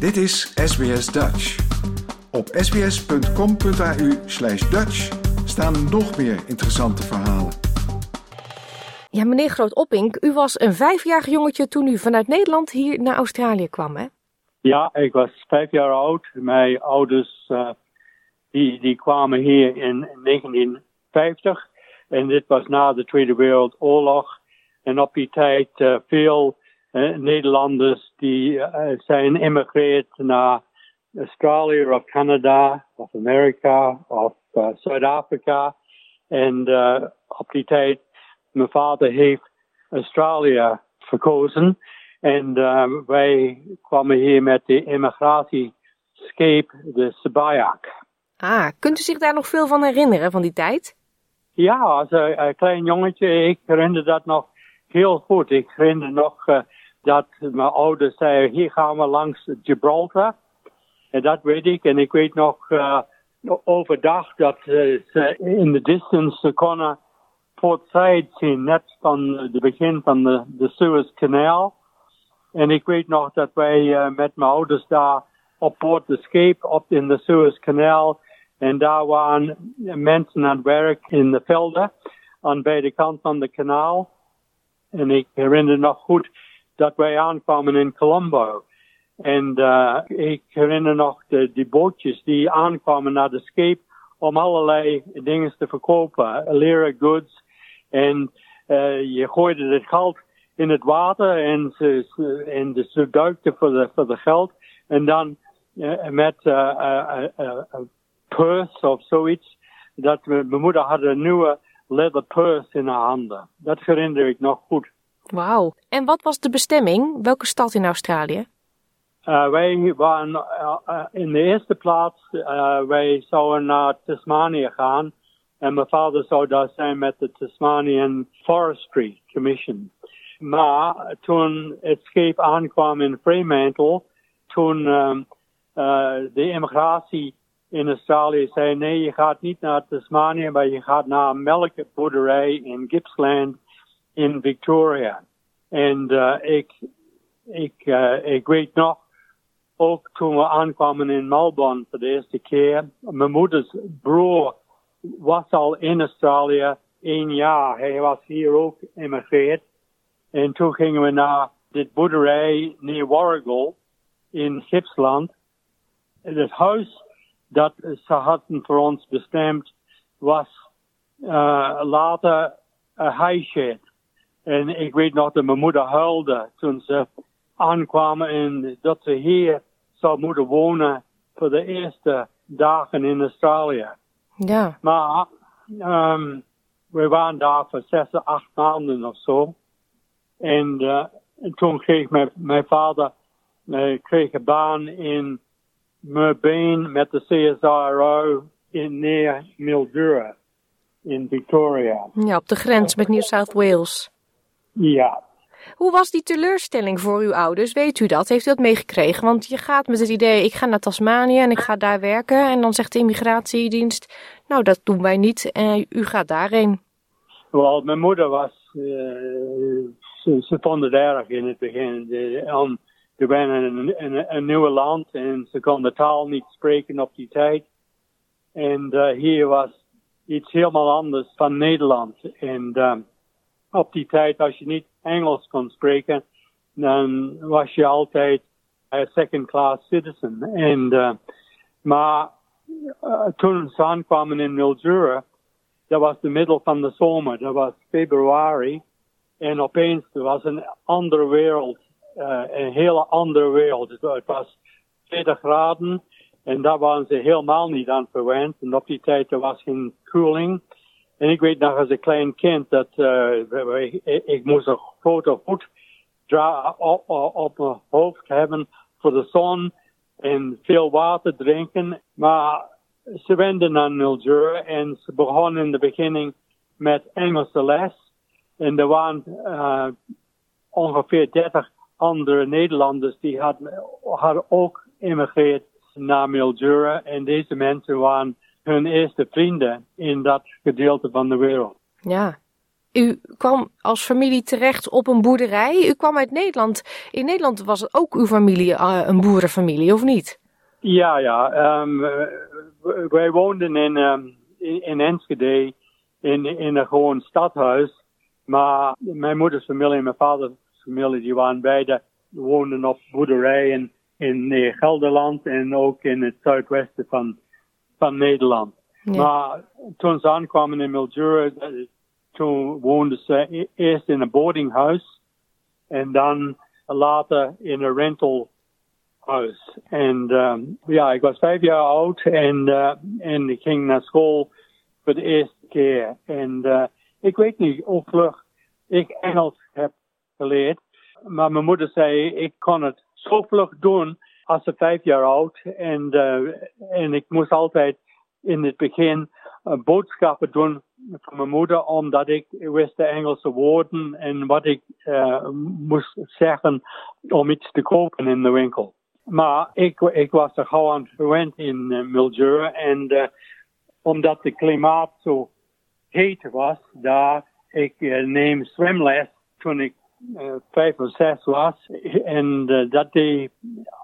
Dit is SBS Dutch. Op sbs.com.au slash Dutch staan nog meer interessante verhalen. Ja, meneer Groot-Oppink, u was een vijfjarig jongetje toen u vanuit Nederland hier naar Australië kwam, hè? Ja, ik was vijf jaar oud. Mijn ouders uh, die, die kwamen hier in 1950. En dit was na de Tweede Wereldoorlog. En op die tijd uh, veel uh, Nederlanders die zijn immigreerd naar Australië of Canada of Amerika of Zuid-Afrika. En op die tijd, mijn vader heeft Australië verkozen. En wij kwamen hier met de immigratiescape, de Sabayak. Ah, kunt u zich daar nog veel van herinneren, van die tijd? Ja, als een, klein jongetje, ik herinner dat nog heel goed. Ik herinner nog dat mijn ouders zeiden, hier gaan we langs Gibraltar. En dat weet ik. En ik weet nog uh, overdag dat uh, ze in de distance konden Port Said zien, net van het begin van de, de Suez. En ik weet nog dat wij uh, met mijn ouders daar op boord de scheep op in de Suezkanaal. En daar waren mensen aan het werk in de velden aan beide kanten van de kanaal. En ik herinner nog goed dat wij aankwamen in Colombo. En uh, ik herinner nog de, die bootjes die aankwamen naar de scheep om allerlei dingen te verkopen. Leren goods. En uh, je gooide het geld in het water en ze, en de, ze duikte voor de, voor de geld. En dan uh, met een purse of zoiets. Dat mijn moeder had een nieuwe leather purse in haar handen. Dat herinner ik nog goed. Wauw. En wat was de bestemming? Welke stad in Australië? Uh, wij waren uh, in de eerste plaats, uh, wij zouden naar Tasmanië gaan. En mijn vader zou daar zijn met de Tasmanian Forestry Commission. Maar toen het schip aankwam in Fremantle, toen uh, de immigratie in Australië zei, nee, je gaat niet naar Tasmanië, maar je gaat naar een melkboerderij in Gippsland in Victoria. En uh, ik, ik, uh, ik weet nog, ook toen we aankwamen in Melbourne voor de eerste keer, mijn moeders broer was al in Australië één jaar. Hij was hier ook immigreerd. En toen gingen we naar dit boerderij near Warragul in Gippsland. Het huis dat ze hadden voor ons bestemd was uh, later een huisje. En ik weet nog dat mijn moeder huilde toen ze aankwamen en dat ze hier zou moeten wonen voor de eerste dagen in Australië. Ja. Maar um, we waren daar voor zes, acht maanden of zo. En, uh, en toen kreeg mijn, mijn vader uh, kreeg een baan in Merbeen met de CSIRO in neer Mildura in Victoria. Ja, op de grens met New South Wales. Ja. Hoe was die teleurstelling voor uw ouders? Weet u dat? Heeft u dat meegekregen? Want je gaat met het idee, ik ga naar Tasmanië en ik ga daar werken. En dan zegt de immigratiedienst, nou dat doen wij niet en u gaat daarheen. Wel, mijn moeder was, uh, ze, ze vond het erg in het begin. Um, ze waren in een, nieuwe land en ze kon de taal niet spreken op die tijd. En uh, hier was iets helemaal anders van Nederland. En um, op die tijd, als je niet Engels kon spreken, dan was je altijd een second class citizen. En, uh, maar uh, toen ze aankwamen in Mildura, dat was de middel van de zomer, dat was februari. En opeens er was een andere wereld, een hele andere wereld. Het was 40 graden en daar waren ze helemaal niet aan verwend. En op die tijd er was geen koeling. En ik weet nog als een klein kind dat uh, ik moest een grote hoed op, op mijn hoofd hebben voor de zon en veel water drinken. Maar ze wenden naar Mildura en ze begonnen in de beginning met Engelse les. En er waren uh, ongeveer 30 andere Nederlanders die hadden, hadden ook immigreerd naar Mildura. En deze mensen waren hun eerste vrienden in dat gedeelte van de wereld. Ja. u kwam als familie terecht op een boerderij. U kwam uit Nederland. In Nederland was het ook uw familie uh, een boerenfamilie, of niet? Ja, ja. Um, wij woonden in, um, in, in, Enschede in, in een gewoon stadhuis. Maar mijn moeders familie en mijn vaders familie, die waren beide, woonden op boerderijen in Gelderland en ook in het zuidwesten van, van Nederland. Ja. Maar toen ze aankwamen in Mildura, toen woonden ze e-, eerst in een boardinghuis en dan later in een rentalhuis. En um, ja, ik was vijf jaar oud en, uh, en ik ging naar school voor de eerste keer. En uh, ik weet niet of ik Engels heb geleerd, maar mijn moeder zei ik kon het zo vlug doen als vijf jaar oud. En, uh, en ik moest altijd in het begin uh, boodschappen doen van mijn moeder, omdat ik wist de Engelse woorden en wat ik uh, moest zeggen om iets te kopen in de winkel. Maar ik, was er gewoon aan gewend in uh, en uh, omdat het klimaat zo heet was, daar ik neem zwemles toen ik vijf of zes was en dat deed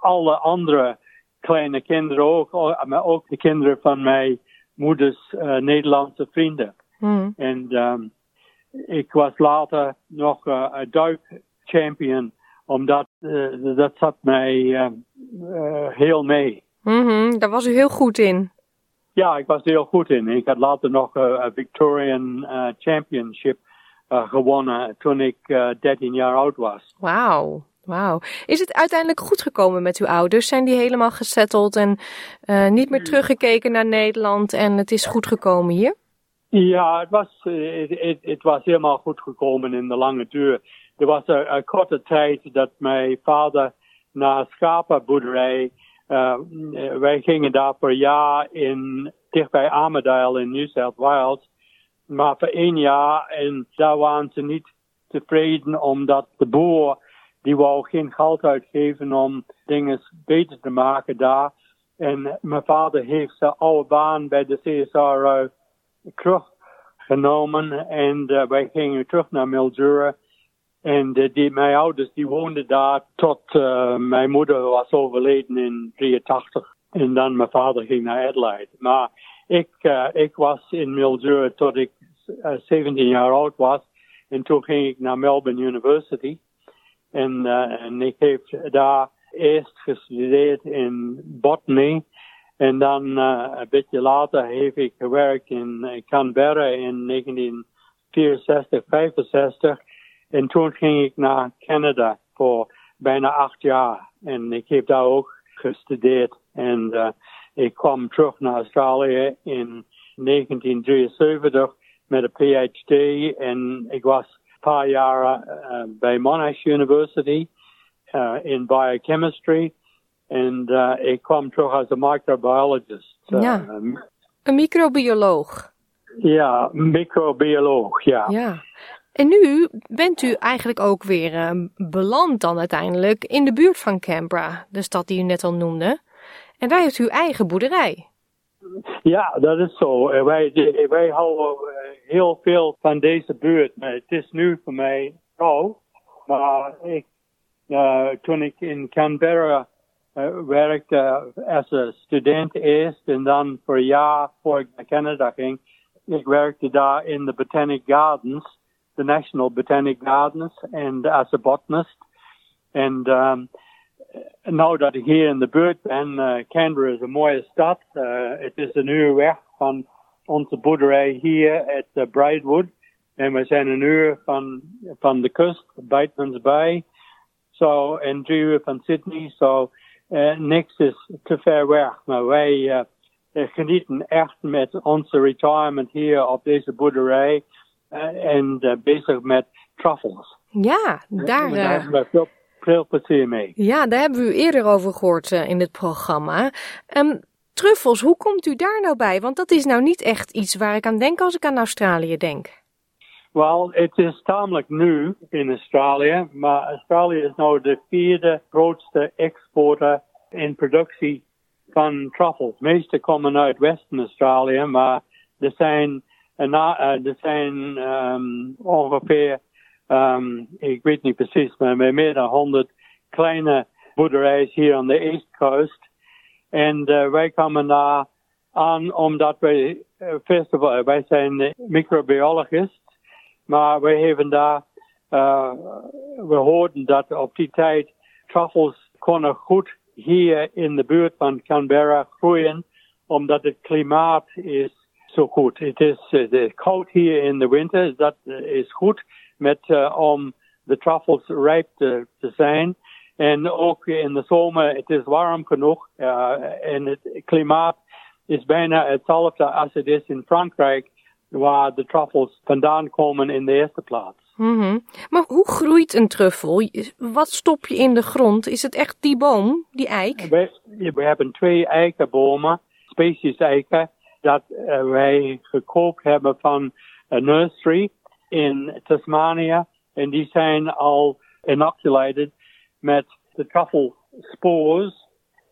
alle andere kleine kinderen ook, maar ook de kinderen van mijn moeders Nederlandse vrienden. Mm. En um, ik was later nog een duikchampion, omdat dat zat mij heel mee. Mm -hmm, daar was u heel goed in. Ja, ik was er heel goed in. Ik had later nog een Victorian Championship gewonnen toen ik 13 jaar oud was. Wauw. Wauw. Is het uiteindelijk goed gekomen met uw ouders? Zijn die helemaal gesetteld en uh, niet meer teruggekeken naar Nederland en het is goed gekomen hier? Ja, het was, het, het, het was helemaal goed gekomen in de lange duur. Er was een, een korte tijd dat mijn vader naar schapenboerderij, uh, wij gingen daar per jaar in, dicht bij Armidale in New South Wales, maar voor één jaar en daar waren ze niet tevreden omdat de boer die wou geen geld uitgeven om dingen beter te maken daar. En mijn vader heeft zijn oude baan bij de CSR teruggenomen en uh, wij gingen terug naar Mildura. En uh, die, mijn ouders die woonden daar tot mijn moeder was overleden in 83. En dan mijn vader ging naar Adelaide. Maar ik, ik was in Mildura tot ik 17 jaar oud was. En toen ging ik naar Melbourne University. En, uh, en ik heb daar eerst gestudeerd in botany. En dan uh, een beetje later heb ik gewerkt in Canberra in 1964, 65. En toen ging ik naar Canada voor bijna acht jaar. En ik heb daar ook gestudeerd. En uh, ik kwam terug naar Australië in 1973 met een PhD. En ik was paar jaar uh, bij Monash University uh, in biochemistry. En uh, ik kwam terug als een microbiologist. ja, een microbioloog. Ja, microbioloog, ja. Ja. En nu bent u eigenlijk ook weer beland dan uiteindelijk in de buurt van Canberra, de stad die u net al noemde. En daar heeft u eigen boerderij. Ja, dat is zo. Wij, wij houden heel veel van deze buurt. Het is nu voor mij trouw. Maar ik, uh, toen ik in Canberra uh, werkte als student eerst en dan voor een jaar voor ik naar Canada ging, ik werkte daar in de Botanic Gardens, de National Botanic Gardens, en als een botanist. En um, nou dat ik hier in de buurt ben, uh, Canberra is een mooie stad. Uh, het is een uur weg van onze boerderij hier at Braidwood. En we zijn een uur van, van de kust, Batemans Bay. Zo, en drie uur van Sydney. Zo, uh, niks is te ver weg. Maar wij genieten echt met onze retirement hier op deze boerderij. en bezig met truffles. Ja, daar... daar hebben we veel, veel plezier mee. Ja, daar hebben we u eerder over gehoord in het programma. Um, truffels, hoe komt u daar nou bij? Want dat is nou niet echt iets waar ik aan denk als ik aan Australië denk. Wel, het is tamelijk nieuw in Australië, maar Australië is nou de vierde grootste exporter in productie van truffels. De meeste komen uit Western Australië, maar er zijn En na, er zijn um, ongeveer, um, ik weet niet precies, maar meer dan 100 kleine boerderijen hier aan de East Coast. En uh, wij komen daar aan omdat wij, first of all, wij zijn microbiologist, maar wij hebben daar, uh, we hoorden dat op die tijd truffels konden goed hier in de buurt van Canberra groeien, omdat het klimaat is zo goed. Het is uh, koud hier in de winter, dat is goed met, uh, om de truffels rijp te, te, zijn. En ook in de zomer, het is warm genoeg en het klimaat is bijna hetzelfde als het is in Frankrijk, waar de truffels vandaan komen in de eerste plaats. Mm -hmm. Maar hoe groeit een truffel? Wat stop je in de grond? Is het echt die boom, die eik? We, we hebben twee eikenbomen, species eiken, dat uh, wij gekoopt hebben van een nursery in Tasmania. En die zijn al inoculated met de truffelspores.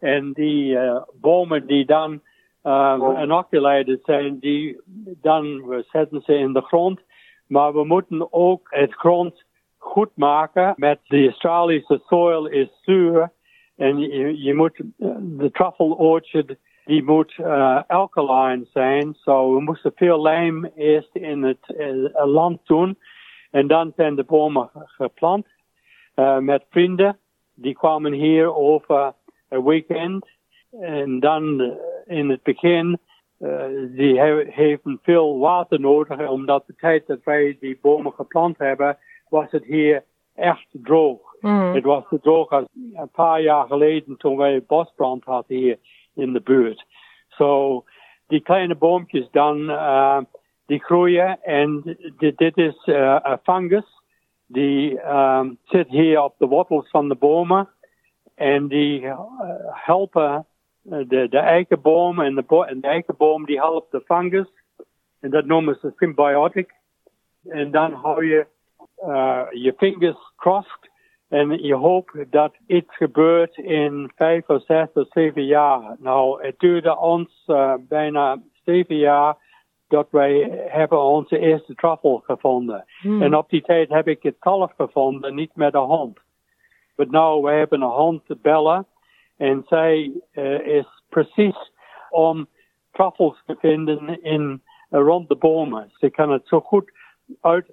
En die uh, bomen die dan uh, inoculated zijn, die dan we zetten ze in de grond. Maar we moeten ook het grond goed maken met de Australische soil is zuur. En je, je moet de truffle orchard die moet uh, alkaline zijn. So we moesten veel lijm eerst in het uh, land doen. En dan zijn de bomen geplant uh, met vrienden. Die kwamen hier over een weekend. En dan in het begin, die he hebben veel water nodig. Omdat de tijd dat wij die bomen geplant hebben, was het hier echt droog. Mm. Het was zo droog als een paar jaar geleden toen wij bosbrand hadden hier in de buurt. So, die kleine boompjes dan, uh, die groeien en dit, dit is uh, een fungus. Die um, zit hier op de wortels van de bomen en die uh, helpen de, de eikenboom en de, bo en de eikenboom die helpt de fungus. En dat noemen ze symbiotic. En dan hou je je fingers crossed en je hoopt dat iets gebeurt in vijf of zes of zeven jaar. Nou, het duurde ons uh, bijna zeven jaar dat wij hebben onze eerste truffel gevonden. Hmm. En op die tijd heb ik het kalf gevonden, niet met een hond. Maar nou, we hebben een hond te bellen. En zij uh, is precies om truffels te vinden in, uh, rond de bomen. Ze kan het zo goed uit,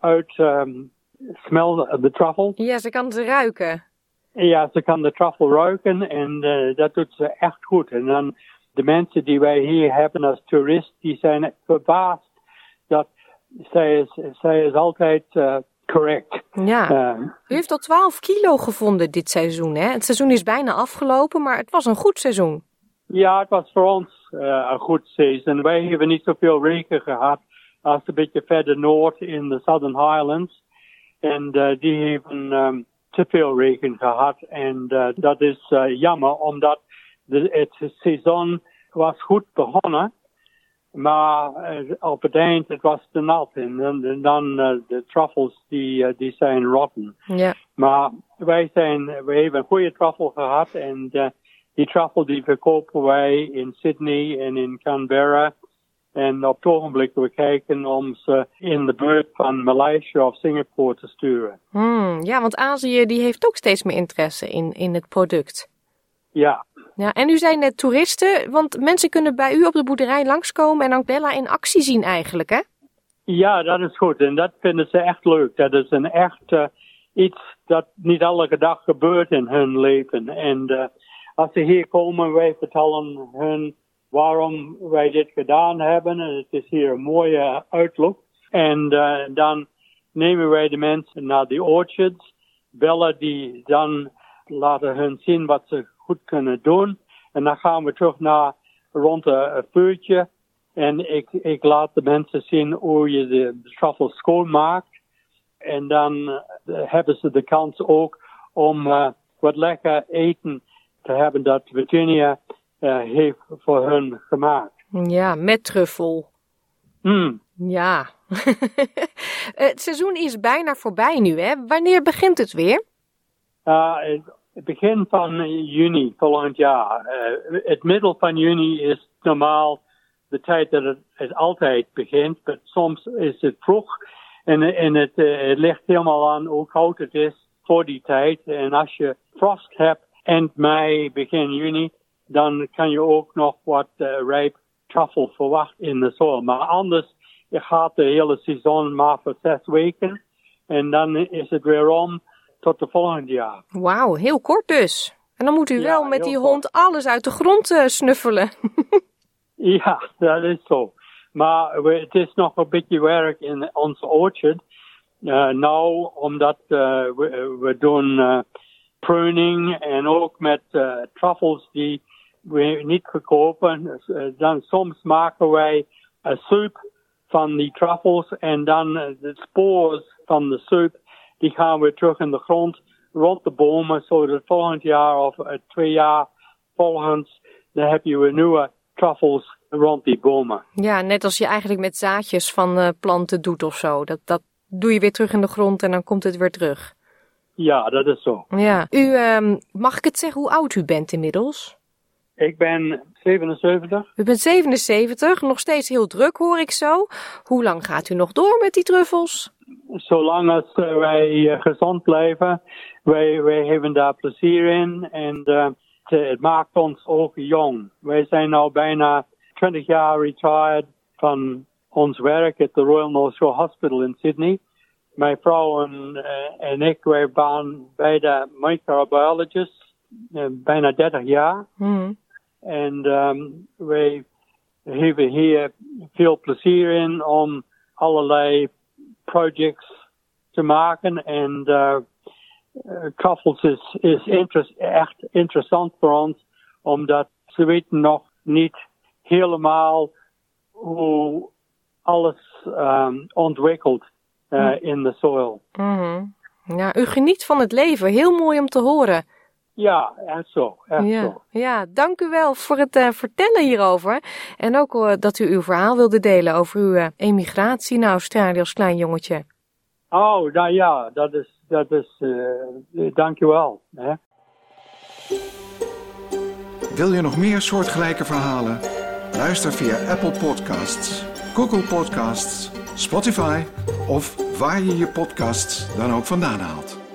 uit um, smell de truffle. Ja, ze kan ze ruiken. Ja, ze kan de truffle ruiken en uh, dat doet ze echt goed. En dan de mensen die wij hier hebben als toerist, die zijn verbaasd dat zij is, zij is altijd uh, correct. Ja, uh, u heeft al 12 kilo gevonden dit seizoen, hè? Het seizoen is bijna afgelopen, maar het was een goed seizoen. Ja, het was voor ons een goed seizoen. Wij hebben niet zoveel regen gehad als een beetje verder noord in de Southern Highlands. En uh, die hebben um, te veel regen gehad. En uh, dat is uh, jammer, omdat de, het seizoen was goed begonnen. Maar op het eind het was te nat. En dan, dan de truffels die, die zijn rotten. Ja. Maar wij, zijn, wij hebben een goede truffel gehad. En die truffel die verkopen wij in Sydney en in Canberra. En op het ogenblik we kijken om ze in de buurt van Maleisië of Singapore te sturen. Hmm, ja, want Azië die heeft ook steeds meer interesse in, in het product. Ja. ja. En u zei net toeristen, want mensen kunnen bij u op de boerderij langskomen en Bella in actie zien eigenlijk, hè? Ja, dat is goed. En dat vinden ze echt leuk. Dat is een echt uh, iets dat niet elke dag gebeurt in hun leven. En uh, als ze hier komen, wij vertellen hun waarom wij dit gedaan hebben. En het is hier een mooie uitloop. En uh, dan nemen wij de mensen naar de orchards, bellen die dan laten hun zien wat ze goed kunnen doen. En dan gaan we terug naar rond een vuurtje. En ik, ik laat de mensen zien hoe je de, truffel schoonmaakt. En dan uh, hebben ze de kans ook om wat lekker eten te hebben dat Virginia heeft voor hun gemaakt. Ja, met truffel. Mm. Ja. het seizoen is bijna voorbij nu, hè? Wanneer begint het weer? Uh, het begin van juni volgend jaar. Uh, het middel van juni is normaal de tijd dat het, het altijd begint, maar soms is het vroeg. En, en het, uh, het ligt helemaal aan hoe koud het is voor die tijd. En als je frost hebt eind mei, begin juni, dan kan je ook nog wat uh, rijp truffel verwachten in de soil. Maar anders, je gaat de hele seizoen maar voor zes weken. En dan is het weer om tot de volgende jaar. Wauw, heel kort dus. En dan moet u wel met die hond alles uit de grond uh, snuffelen. ja, dat is zo. Maar we, het is nog een beetje werk in onze orchard. Uh, nou, omdat uh, we, we, doen pruning en ook met truffels die we niet verkopen. dan soms maken wij een soep van die truffels en dan de spoors van de soep, die gaan we terug in de grond rond de bomen, zodat volgend jaar of twee jaar volgens, dan heb je weer nieuwe truffels rond die bomen. Ja, net als je eigenlijk met zaadjes van uh, planten doet of zo. Dat, dat doe je weer terug in de grond en dan komt het weer terug. Ja, dat is zo. Ja. U, um, mag ik het zeggen hoe oud u bent inmiddels? Ik ben 77. U bent 77, nog steeds heel druk hoor ik zo. Hoe lang gaat u nog door met die truffels? Zolang als uh, wij uh, gezond blijven. Wij, wij hebben daar plezier in en uh, het maakt ons ook jong. Wij zijn nu bijna 20 jaar retired van ons werk at the Royal North Shore Hospital in Sydney. Mijn vrouw en, en ik, wij waren beide microbiologists, bijna 30 jaar. Mm. En um, wij hebben hier veel plezier in om allerlei projects te maken. En uh, Truffles is, is interest, echt interessant voor ons, omdat ze weten nog niet helemaal hoe alles um, ontwikkelt uh, in de soil. Mm -hmm. Ja, u geniet van het leven. Heel mooi om te horen. Ja, echt zo. Echt ja. zo. ja, dank u wel voor het uh, vertellen hierover. En ook uh, dat u uw verhaal wilde delen over uw uh, emigratie naar Australië als klein jongetje. Oh, nou ja, dat is, dat is, dank u wel. Hè? Wil je nog meer soortgelijke verhalen? Luister via Apple Podcasts, Google Podcasts, Spotify of waar je je podcasts dan ook vandaan haalt.